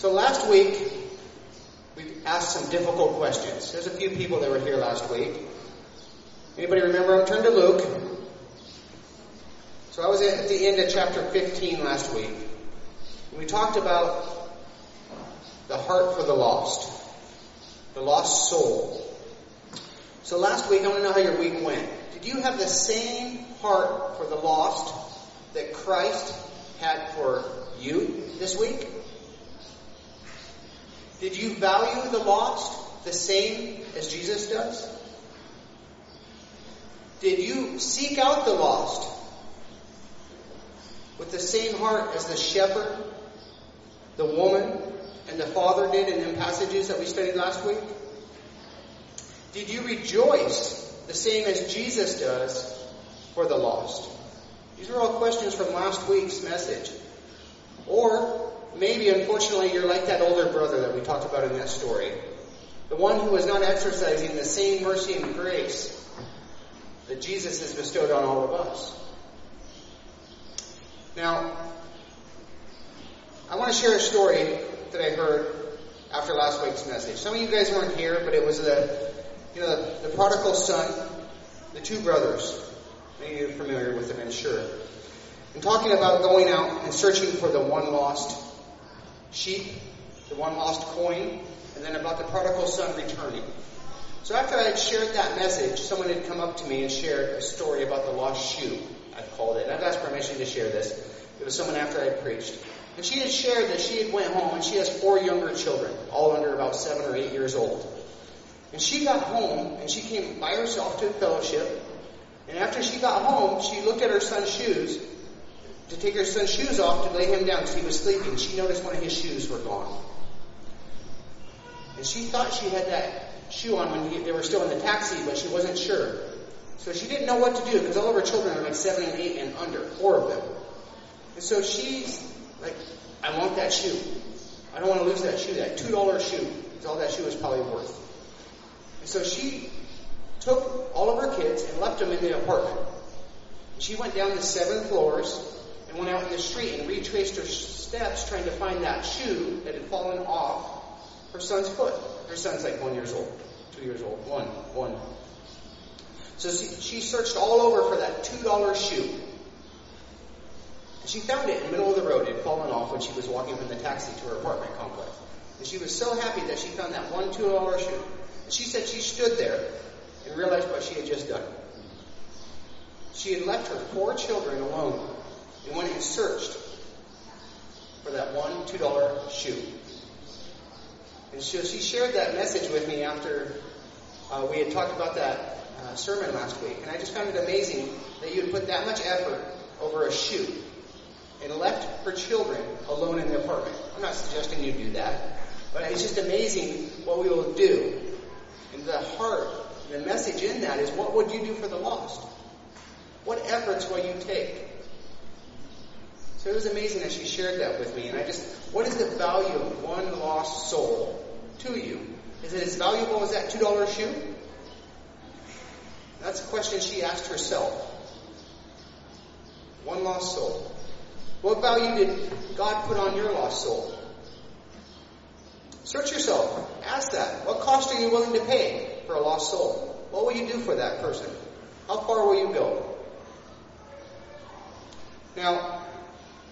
So last week, we asked some difficult questions. There's a few people that were here last week. Anybody remember? Turn to Luke. So I was at the end of chapter 15 last week. We talked about the heart for the lost, the lost soul. So last week, I want to know how your week went. Did you have the same heart for the lost that Christ had for you this week? Did you value the lost the same as Jesus does? Did you seek out the lost with the same heart as the shepherd, the woman, and the father did in the passages that we studied last week? Did you rejoice the same as Jesus does for the lost? These are all questions from last week's message. Or maybe, unfortunately, you're like that older brother that we talked about in that story. The one who was not exercising the same mercy and grace that Jesus has bestowed on all of us. Now, I want to share a story that I heard after last week's message. Some of you guys weren't here, but it was the, you know, the, the prodigal son, the two brothers. Maybe you are familiar with them, I'm sure. And talking about going out and searching for the one lost sheep, the one lost coin, and then about the prodigal son returning. So after I had shared that message, someone had come up to me and shared a story about the lost shoe, I've called it. I've asked permission to share this. It was someone after I preached. And she had shared that she had went home and she has four younger children, all under about seven or eight years old. And she got home and she came by herself to fellowship. And after she got home, she looked at her son's shoes to take her son's shoes off to lay him down because he was sleeping. She noticed one of his shoes were gone. And she thought she had that shoe on when he, they were still in the taxi, but she wasn't sure. So she didn't know what to do because all of her children are like seven and eight and under, four of them. And so she's like, I want that shoe. I don't want to lose that shoe. That two dollar shoe is all that shoe is probably worth. And so she took all of her kids and left them in the apartment. She went down the seven floors and went out in the street and retraced her steps trying to find that shoe that had fallen off her son's foot. Her son's like one years old, two years old, one, one. So she searched all over for that two dollar shoe. And she found it in the middle of the road. It had fallen off when she was walking from the taxi to her apartment complex. And she was so happy that she found that one two dollar shoe. And she said she stood there and realized what she had just done. She had left her four children alone and went and searched for that one two dollar shoe. And so she shared that message with me after uh, we had talked about that uh, sermon last week. And I just found it amazing that you would put that much effort over a shoe and left her children alone in the apartment. I'm not suggesting you do that, but it's just amazing what we will do. And the heart, the message in that is what would you do for the lost? What efforts will you take? So it was amazing that she shared that with me. And I just, what is the value of one lost soul to you? Is it as valuable as that $2 shoe? That's a question she asked herself. One lost soul. What value did God put on your lost soul? Search yourself. Ask that. What cost are you willing to pay for a lost soul? What will you do for that person? How far will you go? Now,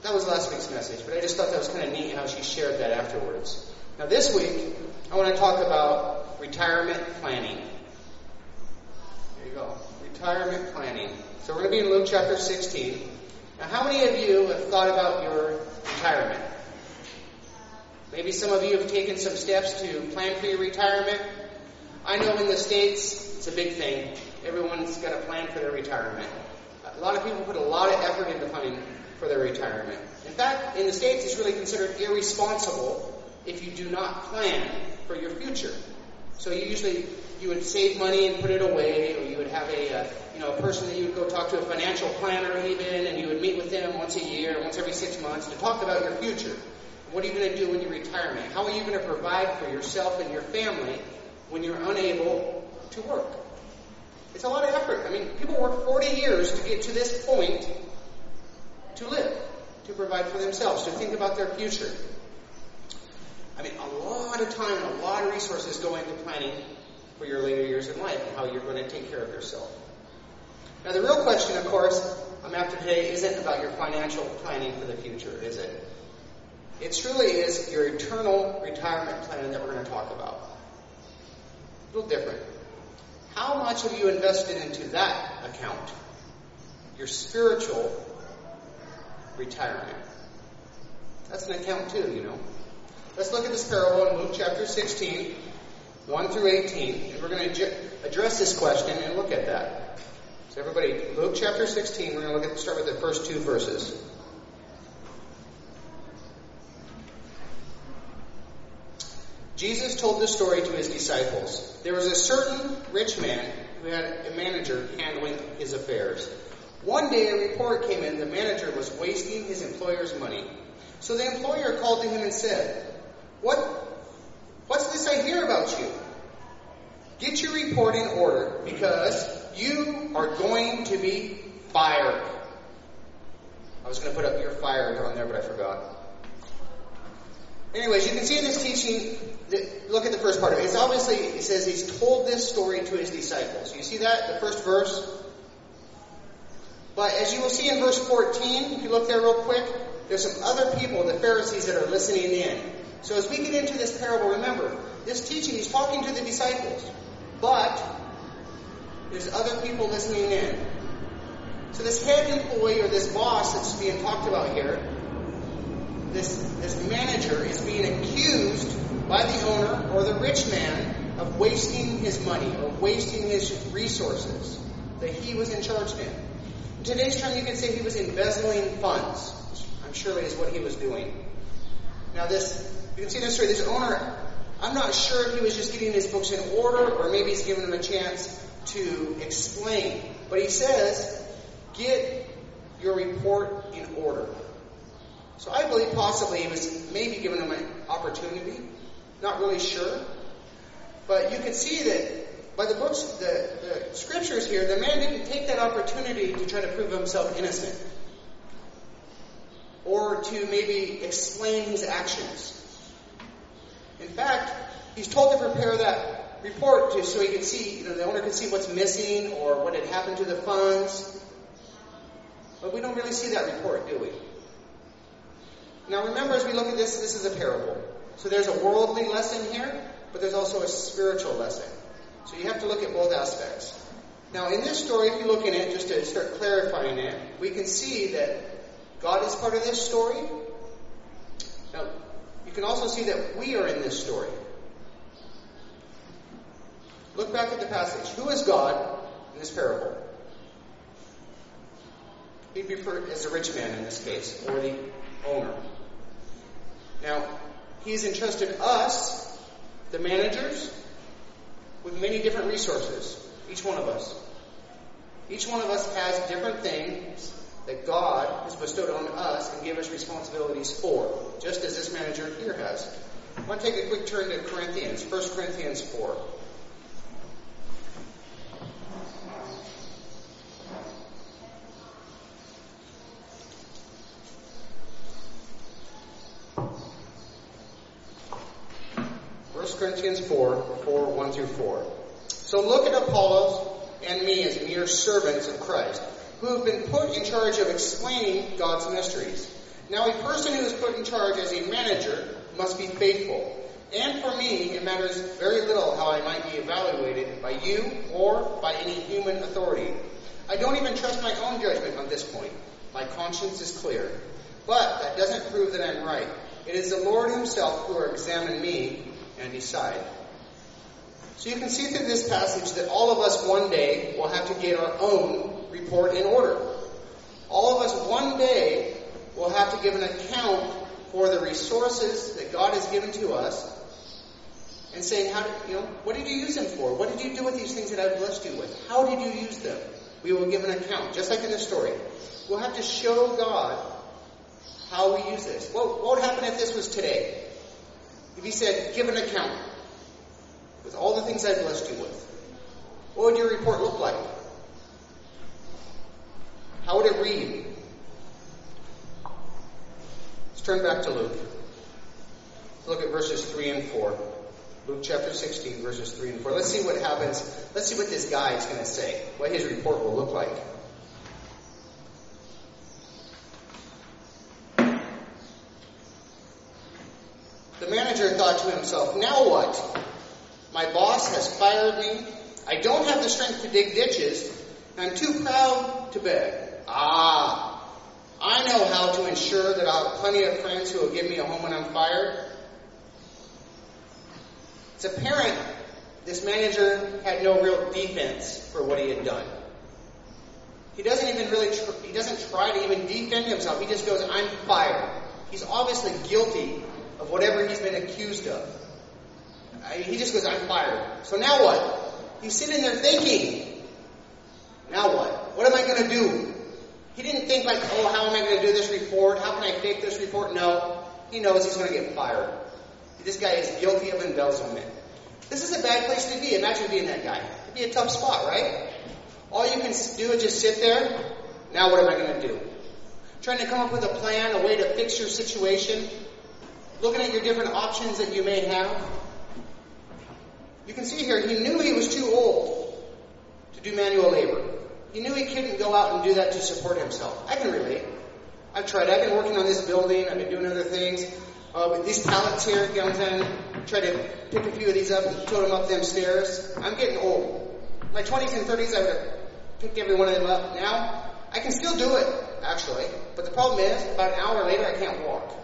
that was last week's message, but I just thought that was kind of neat how she shared that afterwards. Now, this week, I want to talk about retirement planning. There you go. Retirement planning. So we're going to be in Luke chapter 16. Now, how many of you have thought about your retirement? Maybe some of you have taken some steps to plan for your retirement. I know in the States, it's a big thing. Everyone's got a plan for their retirement. A lot of people put a lot of effort into planning for their retirement. In fact, in the States, it's really considered irresponsible if you do not plan for your future. So you usually you would save money and put it away, or you would have a uh, you know a person that you would go talk to a financial planner even, and you would meet with them once a year, once every six months to talk about your future. What are you going to do when you retirement? How are you going to provide for yourself and your family when you're unable to work? It's a lot of effort. I mean, people work 40 years to get to this point to live, to provide for themselves, to think about their future. I mean, a lot of time and a lot of resources go into planning for your later years in life and how you're going to take care of yourself. Now, the real question, of course, I'm after today isn't about your financial planning for the future, is it? It truly is your eternal retirement plan that we're going to talk about. A little different. How much have you invested into that account? Your spiritual retirement. That's an account too, you know. Let's look at this parable in Luke chapter 16, 1 through 18, and we're going to address this question and look at that. So everybody, Luke chapter 16, we're going to look at start with the first two verses. Jesus told this story to his disciples. There was a certain rich man who had a manager handling his affairs. One day a report came in the manager was wasting his employer's money. So the employer called to him and said, What what's this I hear about you? Get your report in order because you are going to be fired. I was going to put up your fired on there, but I forgot. Anyways, you can see in this teaching, look at the first part of it. It's obviously, it says he's told this story to his disciples. You see that? The first verse? But as you will see in verse 14, if you look there real quick, there's some other people, the Pharisees, that are listening in. So as we get into this parable, remember, this teaching, he's talking to the disciples. But there's other people listening in. So this head employee or this boss that's being talked about here, this, this manager is being accused by the owner or the rich man of wasting his money or wasting his resources that he was in charge in. In today's term, you could say he was embezzling funds. I'm sure is what he was doing. Now, this you can see this story. This owner, I'm not sure if he was just getting his books in order or maybe he's giving them a chance to explain. But he says, get your report in order. So I believe possibly he was maybe giving him an opportunity. Not really sure. But you can see that by the books, the, the scriptures here, the man didn't take that opportunity to try to prove himself innocent. Or to maybe explain his actions. In fact, he's told to prepare that report to, so he can see, you know, the owner can see what's missing or what had happened to the funds. But we don't really see that report, do we? Now remember, as we look at this, this is a parable. So there's a worldly lesson here, but there's also a spiritual lesson. So you have to look at both aspects. Now in this story, if you look in it, just to start clarifying it, we can see that God is part of this story. Now, you can also see that we are in this story. Look back at the passage. Who is God in this parable? He'd be referred as a rich man in this case, or the owner. Now, he's entrusted us, the managers, with many different resources. Each one of us. Each one of us has different things that God has bestowed on us and given us responsibilities for, just as this manager here has. I want to take a quick turn to Corinthians, 1 Corinthians 4. First Corinthians 4, 4, 1 through 4. So look at Apollos and me as mere servants of Christ who have been put in charge of explaining God's mysteries. Now, a person who is put in charge as a manager must be faithful. And for me, it matters very little how I might be evaluated by you or by any human authority. I don't even trust my own judgment on this point. My conscience is clear. But that doesn't prove that I'm right. It is the Lord Himself who will examine me and decide. So you can see through this passage that all of us one day will have to get our own report in order. All of us one day will have to give an account for the resources that God has given to us and saying, how did, you know, what did you use them for? What did you do with these things that I've blessed you with? How did you use them? We will give an account, just like in the story. We'll have to show God how we use this. What, what would happen if this was today? If he said, give an account with all the things I've blessed you with, what would your report look like? How would it read? Let's turn back to Luke. Look at verses 3 and 4. Luke chapter 16, verses 3 and 4. Let's see what happens. Let's see what this guy is going to say, what his report will look like. The manager to himself, now what? My boss has fired me. I don't have the strength to dig ditches. I'm too proud to beg. Ah, I know how to ensure that I'll have plenty of friends who will give me a home when I'm fired. It's apparent this manager had no real defense for what he had done. He doesn't even really, tr- he doesn't try to even defend himself. He just goes, I'm fired. He's obviously guilty of whatever he's been accused of. He just goes, I'm fired. So now what? He's sitting there thinking, now what? What am I going to do? He didn't think like, oh, how am I going to do this report? How can I fake this report? No. He knows he's going to get fired. This guy is guilty of embezzlement. This is a bad place to be. Imagine being that guy. It'd be a tough spot, right? All you can do is just sit there. Now what am I going to do? Trying to come up with a plan, a way to fix your situation. Looking at your different options that you may have. You can see here, he knew he was too old to do manual labor. He knew he couldn't go out and do that to support himself. I can relate. I've tried. I've been working on this building. I've been doing other things. Uh, with these pallets here, in, try to pick a few of these up and tote them up them stairs. I'm getting old. My 20s and 30s, I would have picked every one of them up. Now, I can still do it, actually. But the problem is, about an hour later, I can't walk.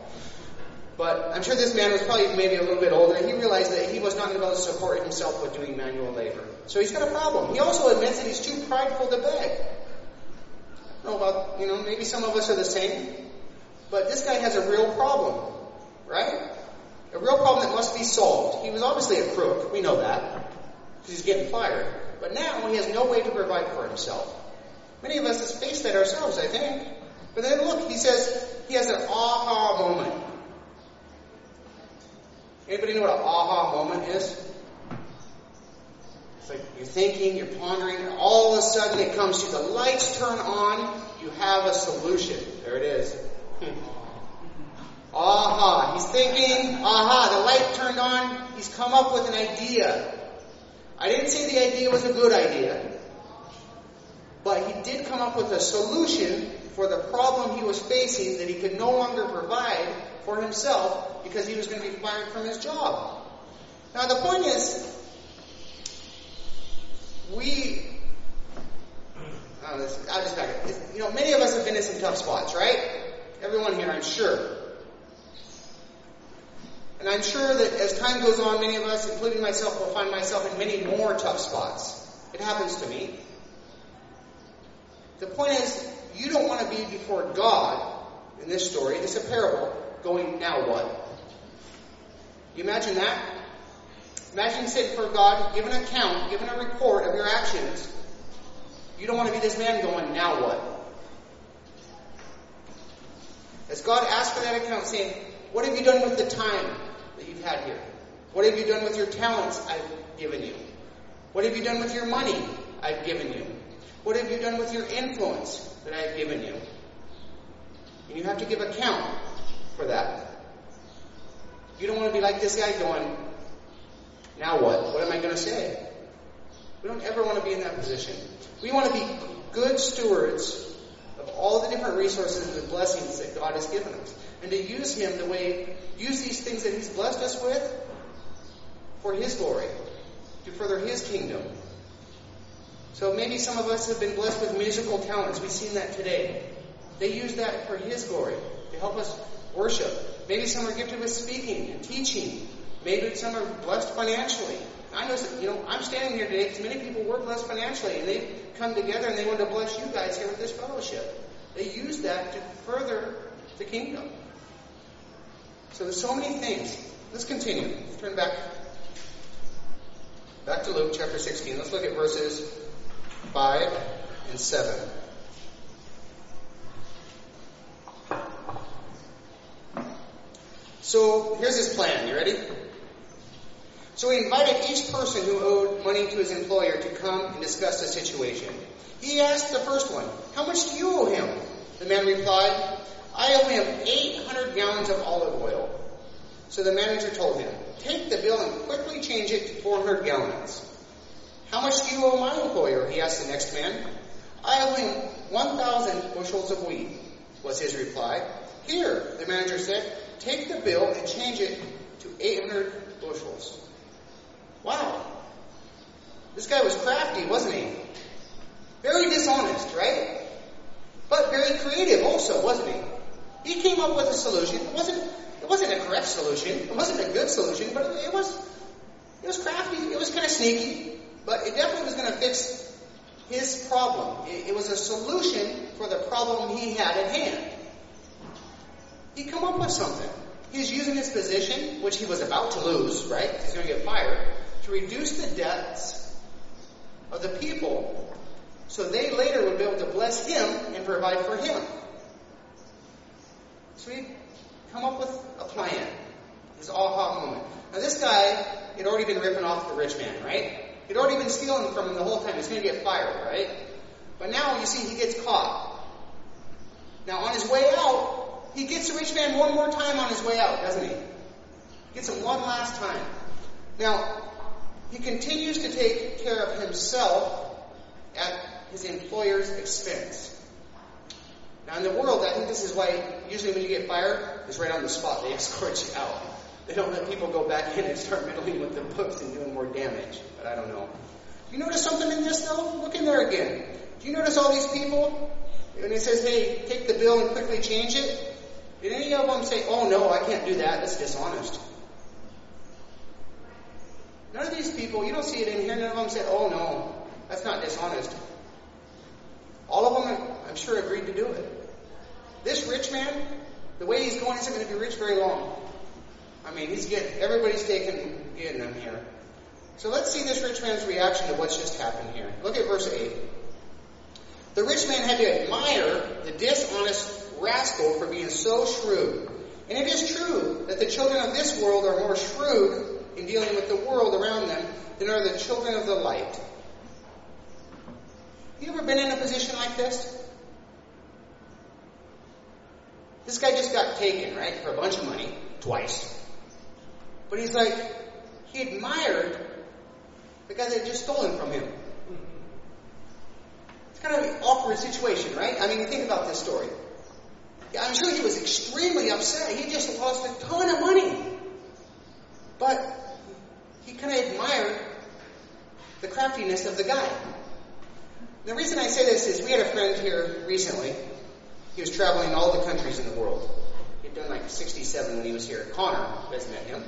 But I'm sure this man was probably maybe a little bit older. He realized that he was not going to be able to support himself with doing manual labor. So he's got a problem. He also admits that he's too prideful to beg. I don't know about, you know, maybe some of us are the same. But this guy has a real problem. Right? A real problem that must be solved. He was obviously a crook. We know that. Because he's getting fired. But now he has no way to provide for himself. Many of us have faced that ourselves, I think. But then look, he says he has an aha moment. Anybody know what an aha moment is? It's like you're thinking, you're pondering, and all of a sudden it comes to you. The lights turn on, you have a solution. There it is. Aha. He's thinking, aha, the light turned on. He's come up with an idea. I didn't say the idea was a good idea. But he did come up with a solution for the problem he was facing that he could no longer provide for himself because he was going to be fired from his job. Now the point is, we, uh, I'll just back up. You know, many of us have been in some tough spots, right? Everyone here, I'm sure. And I'm sure that as time goes on, many of us, including myself, will find myself in many more tough spots. It happens to me. The point is, you don't want to be before God in this story, this is a parable, going, now what? You imagine that? Imagine sitting for God, giving an account, giving a report of your actions. You don't want to be this man going, now what? As God asks for that account, saying, What have you done with the time? that you've had here? What have you done with your talents I've given you? What have you done with your money I've given you? What have you done with your influence that I've given you? And you have to give account for that. You don't want to be like this guy going, now what? What am I going to say? We don't ever want to be in that position. We want to be good stewards of all the different resources and blessings that God has given us and to use Him the way, use these things that He's blessed us with for His glory, to further His kingdom. So maybe some of us have been blessed with musical talents. We've seen that today. They use that for His glory, to help us worship. Maybe some are gifted with speaking and teaching. Maybe some are blessed financially. I know, that, you know, I'm standing here today because many people were blessed financially, and they've come together and they want to bless you guys here with this fellowship. They use that to further the kingdom. So there's so many things. Let's continue. Turn back back to Luke chapter 16. Let's look at verses 5 and 7. So here's his plan. You ready? So he invited each person who owed money to his employer to come and discuss the situation. He asked the first one, How much do you owe him? The man replied, I owe him 800 gallons of olive oil. So the manager told him, Take the bill and quickly change it to 400 gallons. How much do you owe my employer? He asked the next man. I owe him 1,000 bushels of wheat, was his reply. Here, the manager said, take the bill and change it to 800 bushels. Wow. This guy was crafty, wasn't he? Very dishonest, right? But very creative also, wasn't he? He came up with a solution. It wasn't, it wasn't a correct solution. It wasn't a good solution, but it was, it was crafty. It was kind of sneaky, but it definitely was going to fix his problem. It, it was a solution for the problem he had at hand. He come up with something. He's using his position, which he was about to lose, right? He's going to get fired, to reduce the debts of the people so they later would be able to bless him and provide for him. So he come up with a plan. His aha moment. Now this guy had already been ripping off the rich man, right? He'd already been stealing from him the whole time. He's going to get fired, right? But now you see he gets caught. Now on his way out, he gets the rich man one more time on his way out, doesn't he? Gets him one last time. Now, he continues to take care of himself at his employer's expense. Now, in the world, I think this is why usually when you get fired, it's right on the spot. They escort you out. They don't let people go back in and start meddling with the books and doing more damage. But I don't know. You notice something in this though? Look in there again. Do you notice all these people? When it says, hey, take the bill and quickly change it, did any of them say, oh no, I can't do that, that's dishonest? None of these people, you don't see it in here, none of them said, oh no, that's not dishonest. All of them, I'm sure, agreed to do it. This rich man, the way he's going, isn't going to be rich very long. I mean, he's getting, everybody's taking, getting him here. So let's see this rich man's reaction to what's just happened here. Look at verse 8. The rich man had to admire the dishonest rascal for being so shrewd. And it is true that the children of this world are more shrewd in dealing with the world around them than are the children of the light. You ever been in a position like this? This guy just got taken, right, for a bunch of money, twice. But he's like, he admired the guy that had just stolen from him. It's kind of an awkward situation, right? I mean, think about this story. I'm sure he was extremely upset. He just lost a ton of money. But he kind of admired the craftiness of the guy. The reason I say this is we had a friend here recently. He was traveling all the countries in the world. He'd done like 67 when he was here. Connor, you guys met him.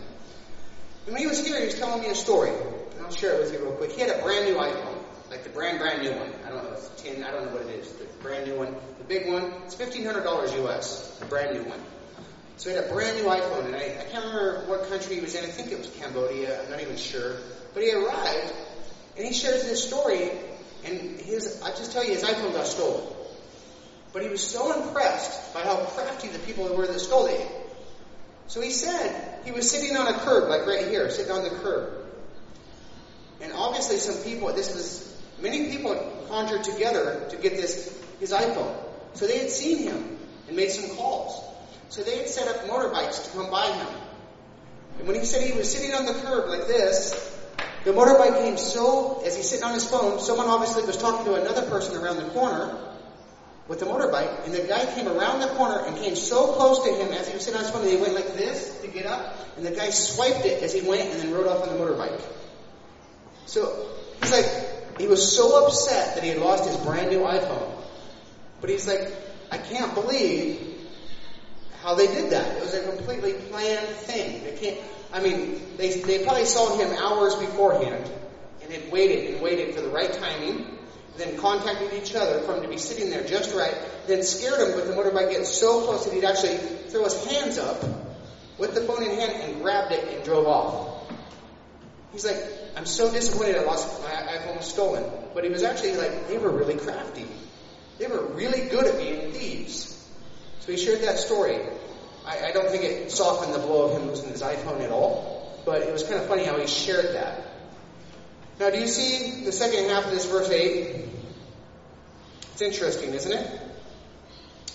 And when he was here, he was telling me a story. And I'll share it with you real quick. He had a brand new iPhone. Like the brand, brand new one. I don't know, it's 10, I don't know what it is. The brand new one. Big one, it's $1,500 US. The brand new one. So he had a brand new iPhone, and I, I can't remember what country he was in. I think it was Cambodia. I'm not even sure. But he arrived, and he shares this story and his, I just tell you, his iPhone got stolen. But he was so impressed by how crafty the people were that stole it. So he said he was sitting on a curb, like right here, sitting on the curb. And obviously some people, this was, many people conjured together to get this, his iPhone. So they had seen him and made some calls. So they had set up motorbikes to come by him. And when he said he was sitting on the curb like this, the motorbike came so, as he's sitting on his phone, someone obviously was talking to another person around the corner with the motorbike, and the guy came around the corner and came so close to him as he was sitting on his phone that he went like this to get up, and the guy swiped it as he went and then rode off on the motorbike. So he's like, he was so upset that he had lost his brand new iPhone. But he's like, I can't believe how they did that. It was a completely planned thing. They can't, I mean, they, they probably saw him hours beforehand and had waited and waited for the right timing, then contacted each other for him to be sitting there just right, then scared him with the motorbike getting so close that he'd actually throw his hands up with the phone in hand and grabbed it and drove off. He's like, I'm so disappointed I lost my iPhone was stolen. But he was actually like, they were really crafty. They were really good at being thieves. So he shared that story. I, I don't think it softened the blow of him losing his iPhone at all, but it was kind of funny how he shared that. Now, do you see the second half of this verse 8? It's interesting, isn't it?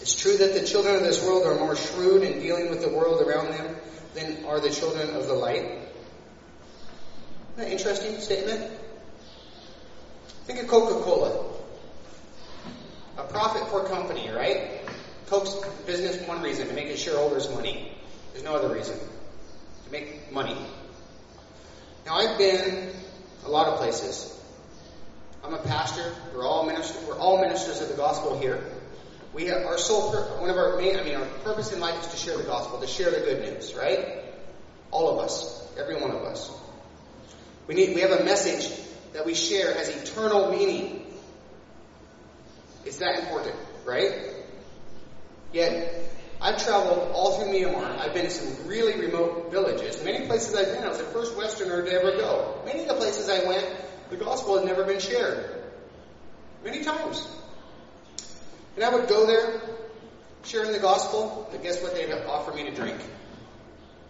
It's true that the children of this world are more shrewd in dealing with the world around them than are the children of the light. Isn't that interesting statement? Think of Coca-Cola. A profit for company, right? Coke's business, one reason, to make its shareholders money. There's no other reason. To make money. Now I've been a lot of places. I'm a pastor. We're all ministers. We're all ministers of the gospel here. We have our sole, one of our main, I mean, our purpose in life is to share the gospel, to share the good news, right? All of us, every one of us. We need, we have a message that we share has eternal meaning. It's that important, right? Yet, I've traveled all through Myanmar. I've been to some really remote villages. Many places I've been, I was the first Westerner to ever go. Many of the places I went, the gospel had never been shared. Many times. And I would go there, sharing the gospel, and guess what they'd offer me to drink?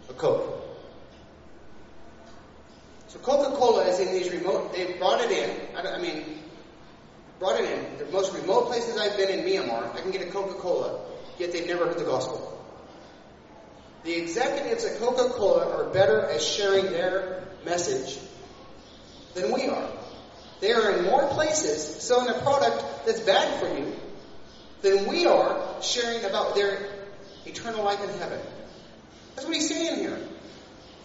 A Coke. So Coca-Cola is in these remote, they brought it in, I, I mean, brought it in, the most remote places I've been in Myanmar, I can get a Coca-Cola, yet they've never heard the gospel. The executives at Coca-Cola are better at sharing their message than we are. They are in more places selling a product that's bad for you than we are sharing about their eternal life in heaven. That's what he's saying here.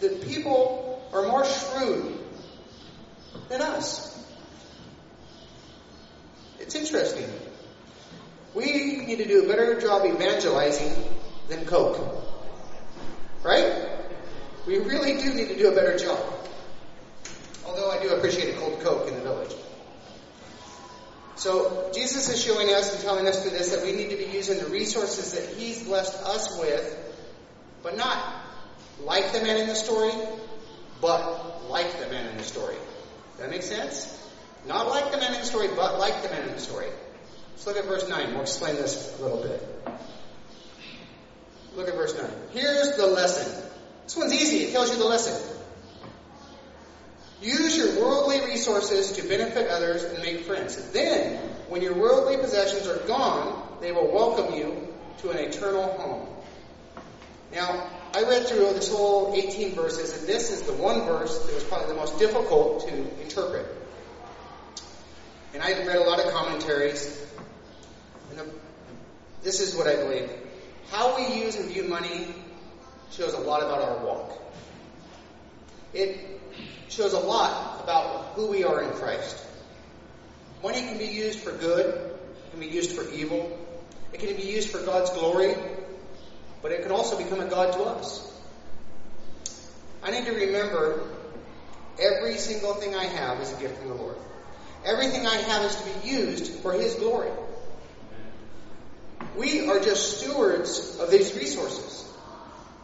That people are more shrewd than us. It's interesting. We need to do a better job evangelizing than Coke. Right? We really do need to do a better job. Although I do appreciate a cold Coke in the village. So Jesus is showing us and telling us through this that we need to be using the resources that He's blessed us with, but not like the man in the story, but like the man in the story. That make sense? Not like the man in the story, but like the man in the story. Let's look at verse 9. We'll explain this a little bit. Look at verse 9. Here's the lesson. This one's easy. It tells you the lesson. Use your worldly resources to benefit others and make friends. Then, when your worldly possessions are gone, they will welcome you to an eternal home. Now, I read through this whole 18 verses, and this is the one verse that was probably the most difficult to interpret. And I've read a lot of commentaries, and the, this is what I believe. How we use and view money shows a lot about our walk. It shows a lot about who we are in Christ. Money can be used for good, it can be used for evil, it can be used for God's glory, but it can also become a God to us. I need to remember every single thing I have is a gift from the Lord. Everything I have is to be used for His glory. We are just stewards of these resources.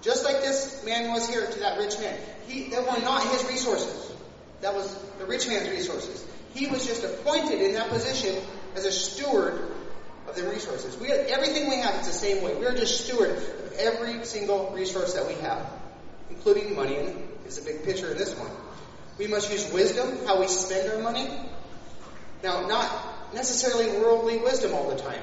Just like this man was here to that rich man. He, that were not his resources. That was the rich man's resources. He was just appointed in that position as a steward of the resources. We everything we have is the same way. We are just steward of every single resource that we have, including money. Is a big picture in this one. We must use wisdom, how we spend our money. Now, not necessarily worldly wisdom all the time.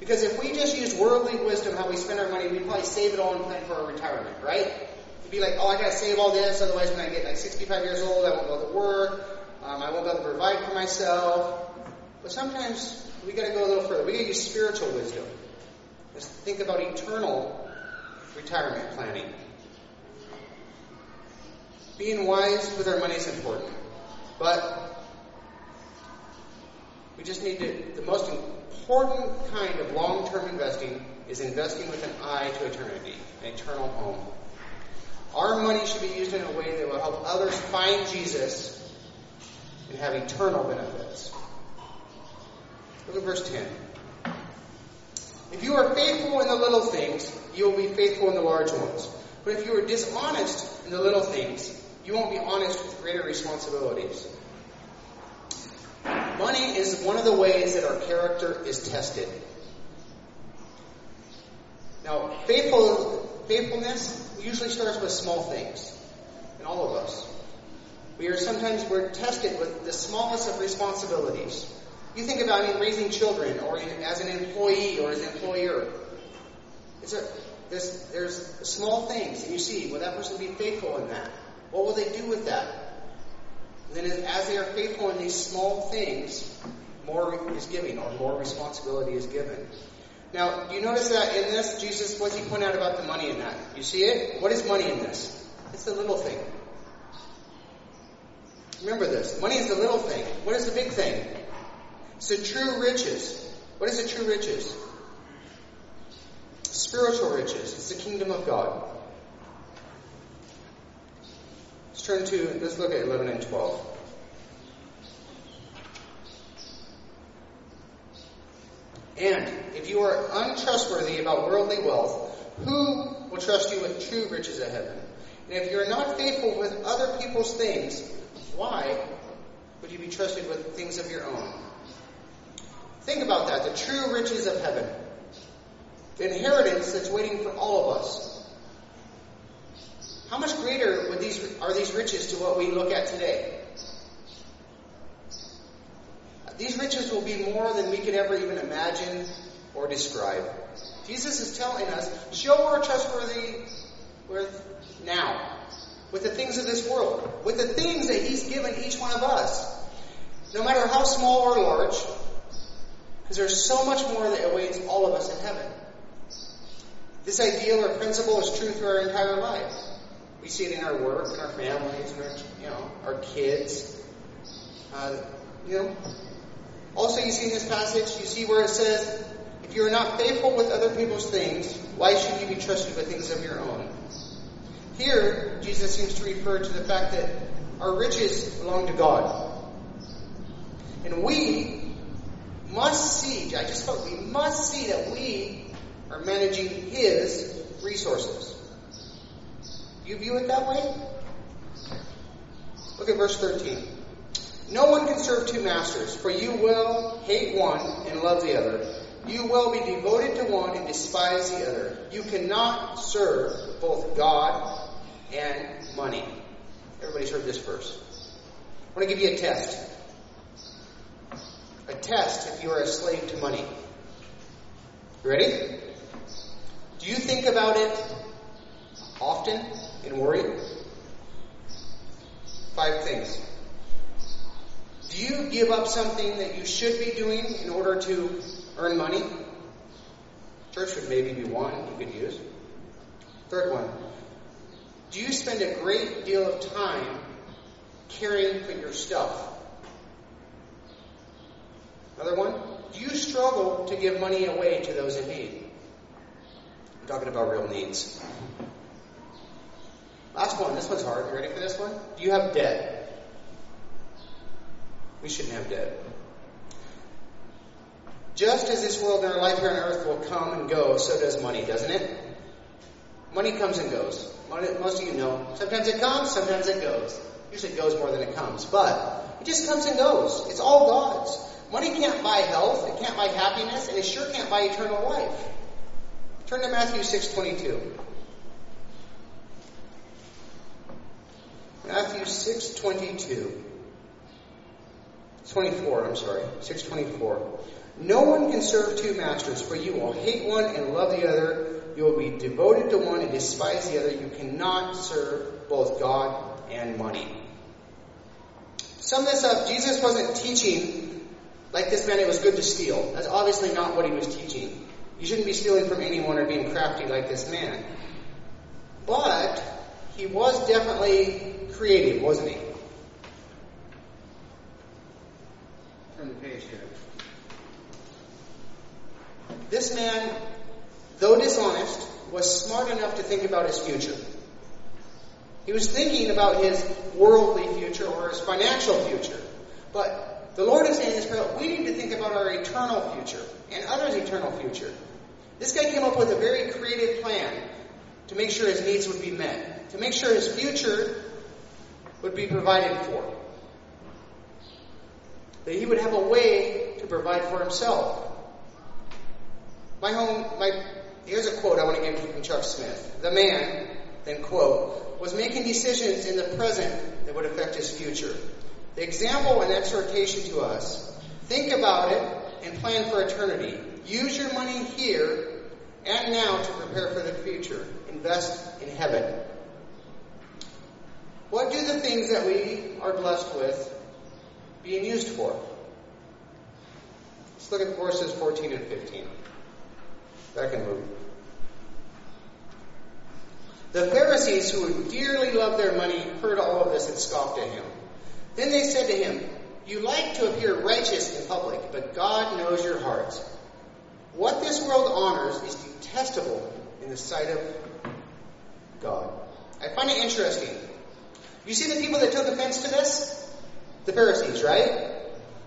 Because if we just use worldly wisdom, how we spend our money, we'd probably save it all and plan for our retirement, right? You'd be like, oh, I gotta save all this, otherwise when I get like 65 years old, I won't be able to work, um, I won't be able to provide for myself. But sometimes we gotta go a little further. We gotta use spiritual wisdom. Let's think about eternal retirement planning. Being wise with our money is important. But we just need to, the most important kind of long-term investing is investing with an eye to eternity, an eternal home. Our money should be used in a way that will help others find Jesus and have eternal benefits. Look at verse 10. If you are faithful in the little things, you will be faithful in the large ones. But if you are dishonest in the little things, you won't be honest with greater responsibilities. Money is one of the ways that our character is tested. Now, faithful, faithfulness usually starts with small things in all of us. We are sometimes we're tested with the smallest of responsibilities. You think about in raising children, or in, as an employee, or as an employer. It's a there's small things, and you see, will that person be faithful in that? What will they do with that? And then as they are faithful in these small things, more is given or more responsibility is given. Now, do you notice that in this, Jesus, what does he point out about the money in that? You see it? What is money in this? It's the little thing. Remember this. Money is the little thing. What is the big thing? It's the true riches. What is the true riches? Spiritual riches. It's the kingdom of God. Let's turn to, let's look at 11 and 12. And if you are untrustworthy about worldly wealth, who will trust you with true riches of heaven? And if you are not faithful with other people's things, why would you be trusted with things of your own? Think about that the true riches of heaven, the inheritance that's waiting for all of us. How much greater would these, are these riches to what we look at today? These riches will be more than we could ever even imagine or describe. Jesus is telling us, show we're trustworthy with now, with the things of this world, with the things that He's given each one of us, no matter how small or large, because there's so much more that awaits all of us in heaven. This ideal or principle is true through our entire life. We see it in our work, in our families, in our, you know, our kids. Uh, you know, also, you see in this passage, you see where it says, if you are not faithful with other people's things, why should you be trusted with things of your own? Here, Jesus seems to refer to the fact that our riches belong to God. And we must see, I just felt we must see that we are managing His resources. You view it that way? Look at verse 13. No one can serve two masters, for you will hate one and love the other. You will be devoted to one and despise the other. You cannot serve both God and money. Everybody's heard this verse. I want to give you a test. A test if you are a slave to money. You ready? Do you think about it often and worry? Five things. Do you give up something that you should be doing in order to earn money? Church would maybe be one you could use. Third one. Do you spend a great deal of time caring for your stuff? Another one. Do you struggle to give money away to those in need? I'm talking about real needs. Last one. This one's hard. You ready for this one? Do you have debt? We shouldn't have debt. Just as this world and our life here on earth will come and go, so does money, doesn't it? Money comes and goes. Most of you know. Sometimes it comes, sometimes it goes. Usually it goes more than it comes. But it just comes and goes. It's all God's. Money can't buy health, it can't buy happiness, and it sure can't buy eternal life. Turn to Matthew 6.22. Matthew 6.22. 24, I'm sorry, 624. No one can serve two masters, for you will hate one and love the other. You will be devoted to one and despise the other. You cannot serve both God and money. Sum this up, Jesus wasn't teaching like this man it was good to steal. That's obviously not what he was teaching. You shouldn't be stealing from anyone or being crafty like this man. But he was definitely creative, wasn't he? Turn the page here. This man, though dishonest, was smart enough to think about his future. He was thinking about his worldly future or his financial future. But the Lord is saying this prayer, we need to think about our eternal future and others' eternal future. This guy came up with a very creative plan to make sure his needs would be met, to make sure his future would be provided for that he would have a way to provide for himself. My home, my, here's a quote I want to give from Chuck Smith. The man, then quote, was making decisions in the present that would affect his future. The example and exhortation to us, think about it and plan for eternity. Use your money here and now to prepare for the future. Invest in heaven. What do the things that we are blessed with being used for? Let's look at verses 14 and 15. Back in Luke. The Pharisees, who dearly loved their money, heard all of this and scoffed at him. Then they said to him, You like to appear righteous in public, but God knows your hearts. What this world honors is detestable in the sight of God. I find it interesting. You see the people that took offense to this? The Pharisees, right?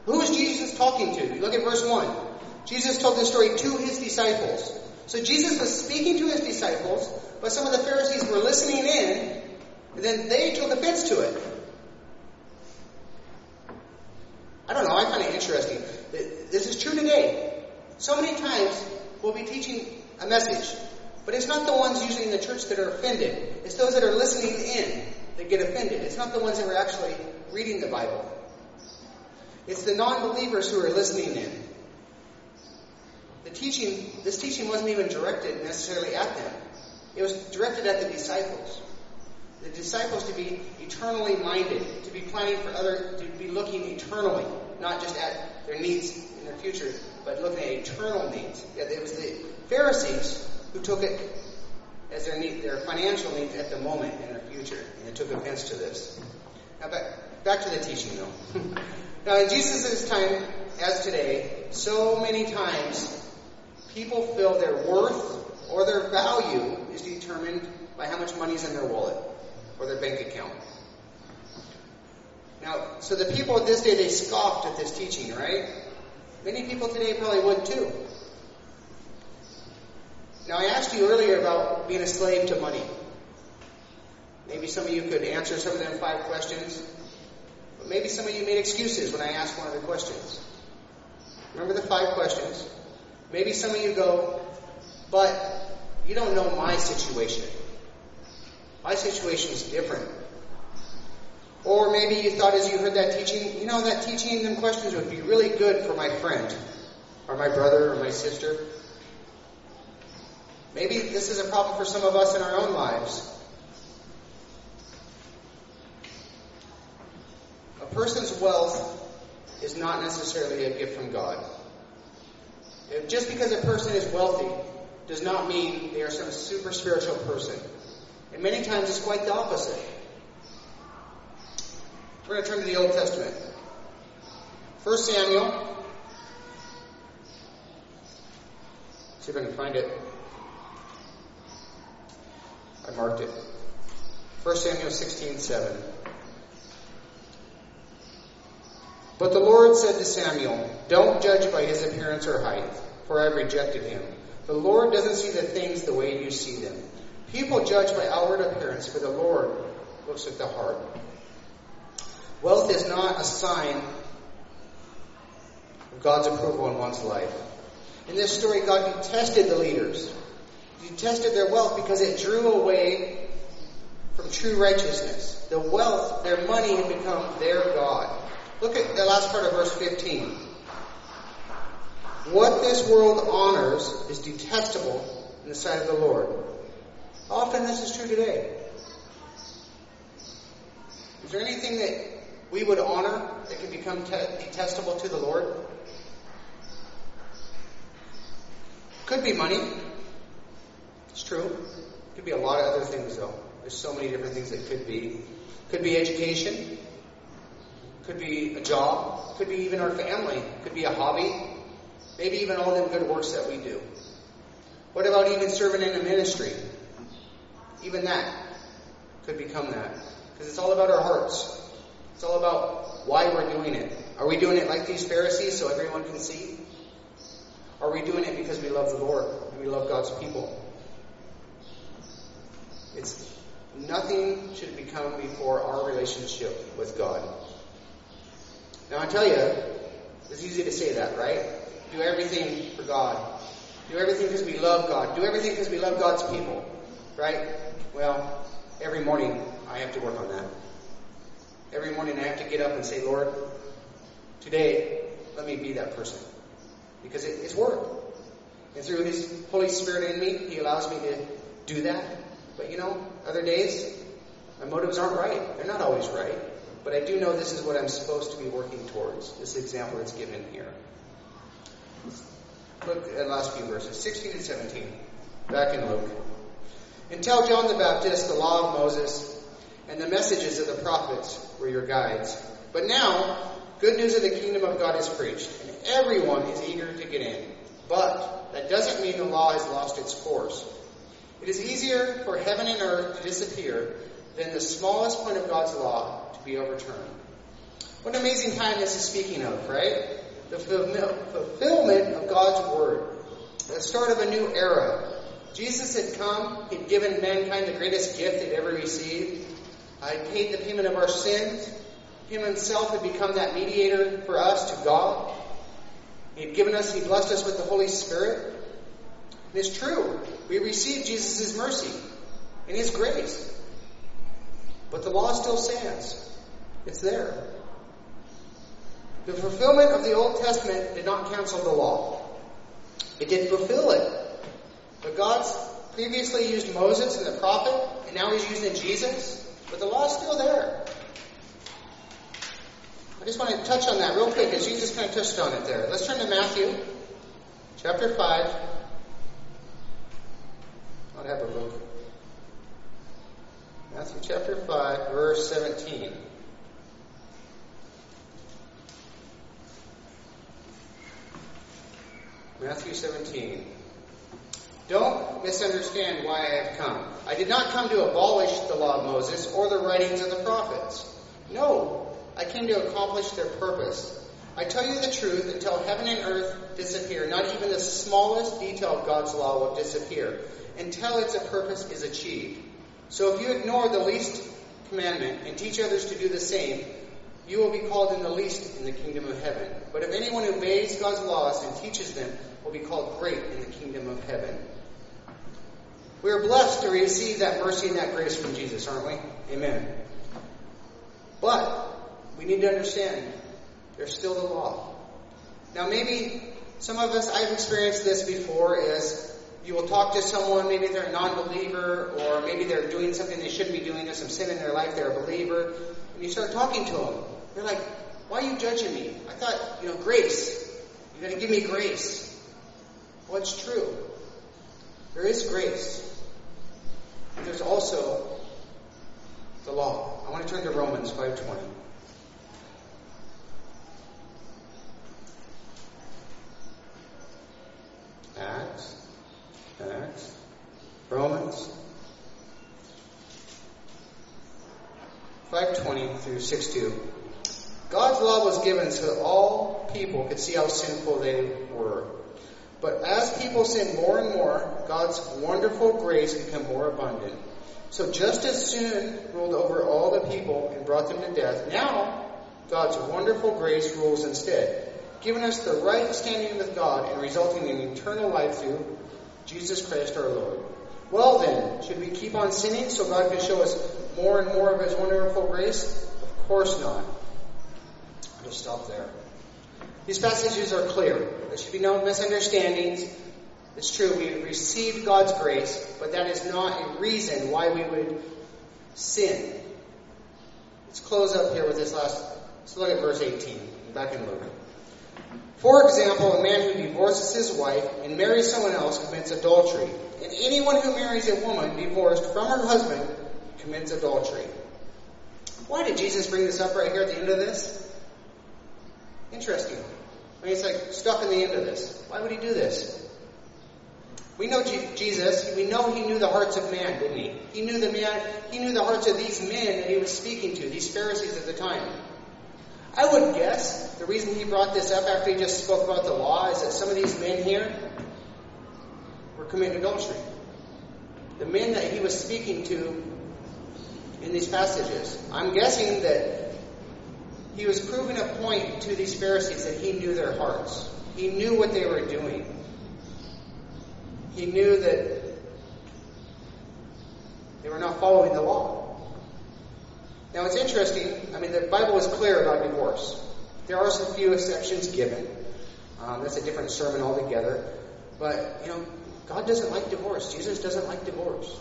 Who is Jesus talking to? Look at verse 1. Jesus told this story to his disciples. So Jesus was speaking to his disciples, but some of the Pharisees were listening in, and then they took offense to it. I don't know, I find it interesting. This is true today. So many times we'll be teaching a message, but it's not the ones usually in the church that are offended. It's those that are listening in that get offended. It's not the ones that are actually reading the Bible. It's the non-believers who are listening in. The teaching, this teaching wasn't even directed necessarily at them. It was directed at the disciples. The disciples to be eternally minded, to be planning for other, to be looking eternally, not just at their needs in their future, but looking at eternal needs. Yeah, it was the Pharisees who took it as their need, their financial needs at the moment in their future, and they took offense to this. Now back, back to the teaching though. now in Jesus' time, as today, so many times people feel their worth or their value is determined by how much money is in their wallet or their bank account. Now, so the people of this day, they scoffed at this teaching, right? Many people today probably would too. Now, I asked you earlier about being a slave to money. Maybe some of you could answer some of them five questions. But maybe some of you made excuses when I asked one of the questions. Remember the five questions? Maybe some of you go, but you don't know my situation. My situation is different. Or maybe you thought as you heard that teaching, you know, that teaching and questions would be really good for my friend, or my brother, or my sister. Maybe this is a problem for some of us in our own lives. Person's wealth is not necessarily a gift from God. Just because a person is wealthy does not mean they are some super spiritual person. And many times it's quite the opposite. We're going to turn to the Old Testament. 1 Samuel. See if I can find it. I marked it. 1 Samuel 16, 7. But the Lord said to Samuel, Don't judge by his appearance or height, for I have rejected him. The Lord doesn't see the things the way you see them. People judge by outward appearance, but the Lord looks at the heart. Wealth is not a sign of God's approval in one's life. In this story, God detested the leaders. He detested their wealth because it drew away from true righteousness. The wealth, their money had become their God. Look at the last part of verse 15. What this world honors is detestable in the sight of the Lord. Often this is true today. Is there anything that we would honor that can become te- detestable to the Lord? Could be money. It's true. Could be a lot of other things though. There's so many different things that could be. Could be education. Could be a job. Could be even our family. Could be a hobby. Maybe even all the good works that we do. What about even serving in a ministry? Even that could become that. Because it's all about our hearts. It's all about why we're doing it. Are we doing it like these Pharisees so everyone can see? Are we doing it because we love the Lord and we love God's people? It's nothing should become before our relationship with God. Now I tell you, it's easy to say that, right? Do everything for God. Do everything because we love God. Do everything because we love God's people. Right? Well, every morning I have to work on that. Every morning I have to get up and say, Lord, today let me be that person. Because it, it's work. And through His Holy Spirit in me, He allows me to do that. But you know, other days, my motives aren't right. They're not always right. But I do know this is what I'm supposed to be working towards, this example that's given here. Look at last few verses, 16 and 17, back in Luke. And tell John the Baptist, the law of Moses, and the messages of the prophets were your guides. But now, good news of the kingdom of God is preached, and everyone is eager to get in. But that doesn't mean the law has lost its force. It is easier for heaven and earth to disappear than the smallest point of God's law to be overturned. What an amazing time this is speaking of, right? The fulfillment of God's word. The start of a new era. Jesus had come, he'd given mankind the greatest gift they'd ever received. I paid the payment of our sins. Him himself had become that mediator for us to God. He had given us, he blessed us with the Holy Spirit. And it's true. We received Jesus' mercy and his grace. But the law still stands. It's there. The fulfillment of the Old Testament did not cancel the law. It did fulfill it. But God's previously used Moses and the prophet, and now he's using Jesus. But the law's still there. I just want to touch on that real quick as Jesus kind of touched on it there. Let's turn to Matthew chapter 5. I'll have a book. Matthew chapter 5, verse 17. Matthew 17. Don't misunderstand why I have come. I did not come to abolish the law of Moses or the writings of the prophets. No, I came to accomplish their purpose. I tell you the truth, until heaven and earth disappear, not even the smallest detail of God's law will disappear, until its purpose is achieved. So if you ignore the least commandment and teach others to do the same, you will be called in the least in the kingdom of heaven. But if anyone obeys God's laws and teaches them, will be called great in the kingdom of heaven. We are blessed to receive that mercy and that grace from Jesus, aren't we? Amen. But we need to understand there's still the law. Now maybe some of us, I've experienced this before, is you will talk to someone, maybe they're a non-believer, or maybe they're doing something they shouldn't be doing, there's some sin in their life, they're a believer, and you start talking to them. They're like, why are you judging me? I thought, you know, grace. You're going to give me grace. Well, it's true. There is grace. But there's also the law. I want to turn to Romans 5.20. Acts Acts, Romans 5:20 through 6:2. God's law was given so that all people could see how sinful they were. But as people sin more and more, God's wonderful grace became more abundant. So just as soon ruled over all the people and brought them to death, now God's wonderful grace rules instead, giving us the right standing with God and resulting in eternal life through Jesus Christ our Lord. Well then, should we keep on sinning so God can show us more and more of His wonderful grace? Of course not. I'll just stop there. These passages are clear. There should be no misunderstandings. It's true, we received God's grace, but that is not a reason why we would sin. Let's close up here with this last. Let's look at verse 18, back in Luke. For example, a man who divorces his wife and marries someone else commits adultery. And anyone who marries a woman divorced from her husband commits adultery. Why did Jesus bring this up right here at the end of this? Interesting. I mean, it's like stuck in the end of this. Why would he do this? We know Jesus, we know he knew the hearts of man, didn't he? He knew the man, he knew the hearts of these men that he was speaking to, these Pharisees at the time. I would guess the reason he brought this up after he just spoke about the law is that some of these men here were committing adultery. The men that he was speaking to in these passages. I'm guessing that he was proving a point to these Pharisees that he knew their hearts. He knew what they were doing. He knew that they were not following the law. Now it's interesting, I mean, the Bible is clear about divorce. There are some few exceptions given. Um, that's a different sermon altogether. But, you know, God doesn't like divorce. Jesus doesn't like divorce.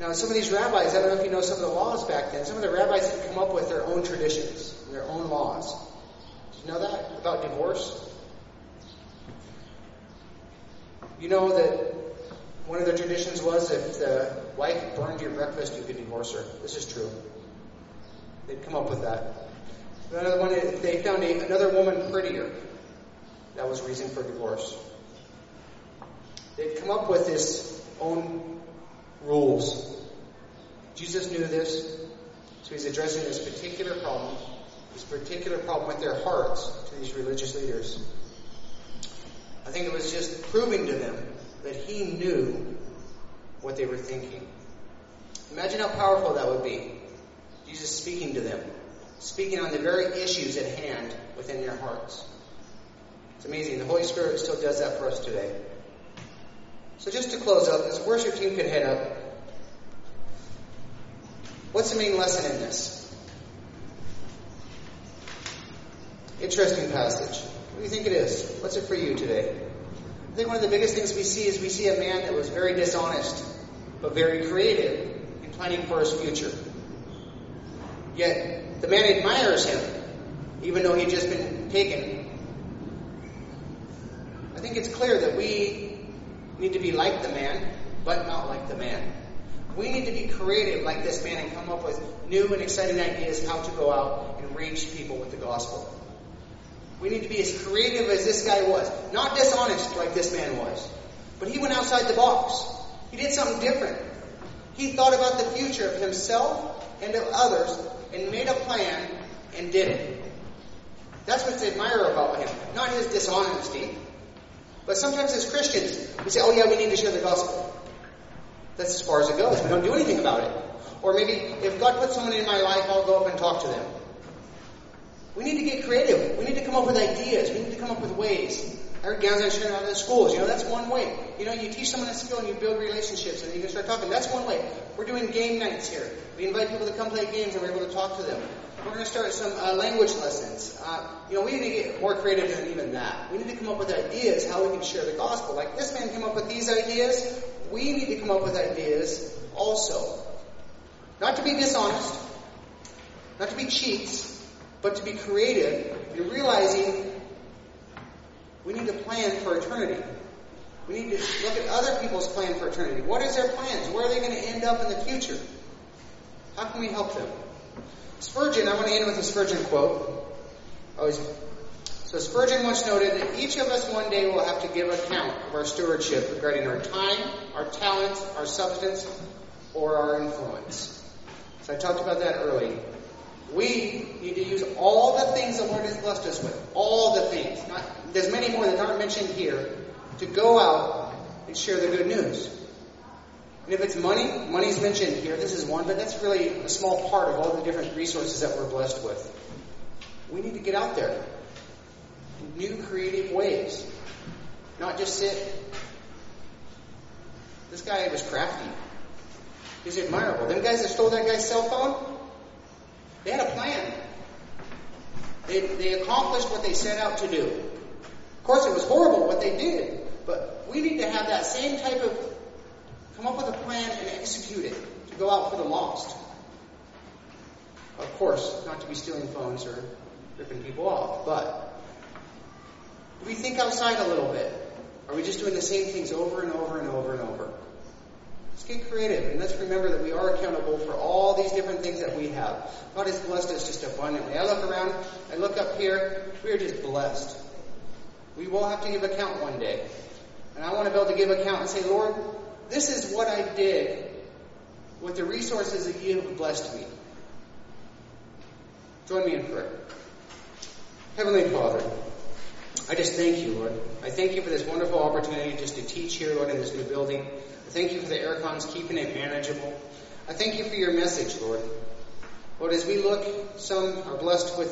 Now, some of these rabbis, I don't know if you know some of the laws back then, some of the rabbis had come up with their own traditions, their own laws. Did you know that about divorce? You know that one of their traditions was if the wife burned your breakfast, you could divorce her. This is true. They'd come up with that. Another one, they found a, another woman prettier. That was reason for divorce. They'd come up with this own rules. Jesus knew this, so he's addressing this particular problem, this particular problem with their hearts to these religious leaders. I think it was just proving to them that he knew what they were thinking. Imagine how powerful that would be. Jesus speaking to them, speaking on the very issues at hand within their hearts. It's amazing. The Holy Spirit still does that for us today. So just to close up, as worship team can head up, what's the main lesson in this? Interesting passage. What do you think it is? What's it for you today? I think one of the biggest things we see is we see a man that was very dishonest, but very creative in planning for his future. Yet the man admires him, even though he'd just been taken. I think it's clear that we need to be like the man, but not like the man. We need to be creative like this man and come up with new and exciting ideas how to go out and reach people with the gospel. We need to be as creative as this guy was. Not dishonest like this man was. But he went outside the box. He did something different. He thought about the future of himself and of others and made a plan and did it. That's what's admire about him, not his dishonesty. But sometimes as Christians, we say, oh yeah, we need to share the gospel. That's as far as it goes. We don't do anything about it. Or maybe if God puts someone in my life, I'll go up and talk to them. We need to get creative. We need to come up with ideas. We need to come up with ways. I heard Gowns sharing out in the schools. You know, that's one way. You know, you teach someone a skill and you build relationships and you can start talking. That's one way. We're doing game nights here. We invite people to come play games and we're able to talk to them. We're going to start some uh, language lessons. Uh, you know, we need to get more creative than even that. We need to come up with ideas how we can share the gospel. Like this man came up with these ideas. We need to come up with ideas also. Not to be dishonest, not to be cheats, but to be creative in realizing we need to plan for eternity. We need to look at other people's plan for eternity. What is their plans? Where are they going to end up in the future? How can we help them? Spurgeon, I want to end with a Spurgeon quote. Oh, Always. So Spurgeon once noted that each of us one day will have to give account of our stewardship regarding our time, our talent, our substance, or our influence. So I talked about that early. We need to use all the things the Lord has blessed us with. All the things. Not, there's many more that aren't mentioned here. To go out and share the good news. And if it's money, money's mentioned here. This is one, but that's really a small part of all the different resources that we're blessed with. We need to get out there in new creative ways. Not just sit. This guy was crafty. He's admirable. Them guys that stole that guy's cell phone, they had a plan. They, they accomplished what they set out to do. Of course, it was horrible what they did, but we need to have that same type of come up with a plan and execute it to go out for the lost. Of course, not to be stealing phones or ripping people off, but we think outside a little bit? Are we just doing the same things over and over and over and over? Let's get creative and let's remember that we are accountable for all these different things that we have. God has blessed us just abundantly. I look around, I look up here, we are just blessed. We will have to give account one day. And I want to be able to give account and say, Lord, this is what I did with the resources that you have blessed me. Join me in prayer. Heavenly Father, I just thank you, Lord. I thank you for this wonderful opportunity just to teach here, Lord, in this new building. I thank you for the air cons keeping it manageable. I thank you for your message, Lord. Lord, as we look, some are blessed with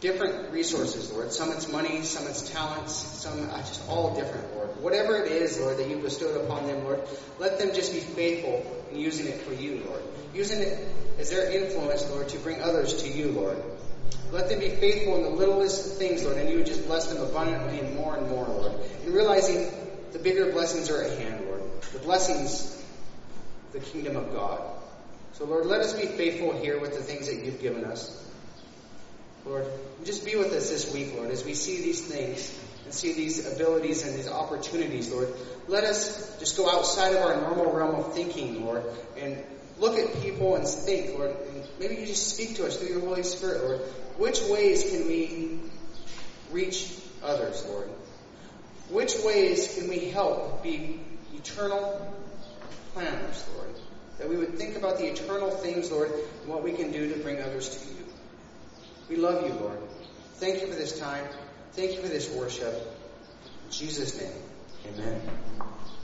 different resources, Lord. Some it's money, some it's talents, some uh, just all different, Lord. Whatever it is, Lord, that you bestowed upon them, Lord, let them just be faithful in using it for you, Lord. Using it as their influence, Lord, to bring others to you, Lord. Let them be faithful in the littlest things, Lord, and you would just bless them abundantly and more and more, Lord. And realizing the bigger blessings are at hand, Lord. The blessings, the kingdom of God. So, Lord, let us be faithful here with the things that you've given us. Lord, just be with us this week, Lord, as we see these things and see these abilities and these opportunities, Lord. Let us just go outside of our normal realm of thinking, Lord, and look at people and think, Lord, maybe you just speak to us through your Holy Spirit, Lord. Which ways can we reach others, Lord? Which ways can we help be eternal planners, Lord? That we would think about the eternal things, Lord, and what we can do to bring others to you. We love you, Lord. Thank you for this time. Thank you for this worship. In Jesus' name, amen.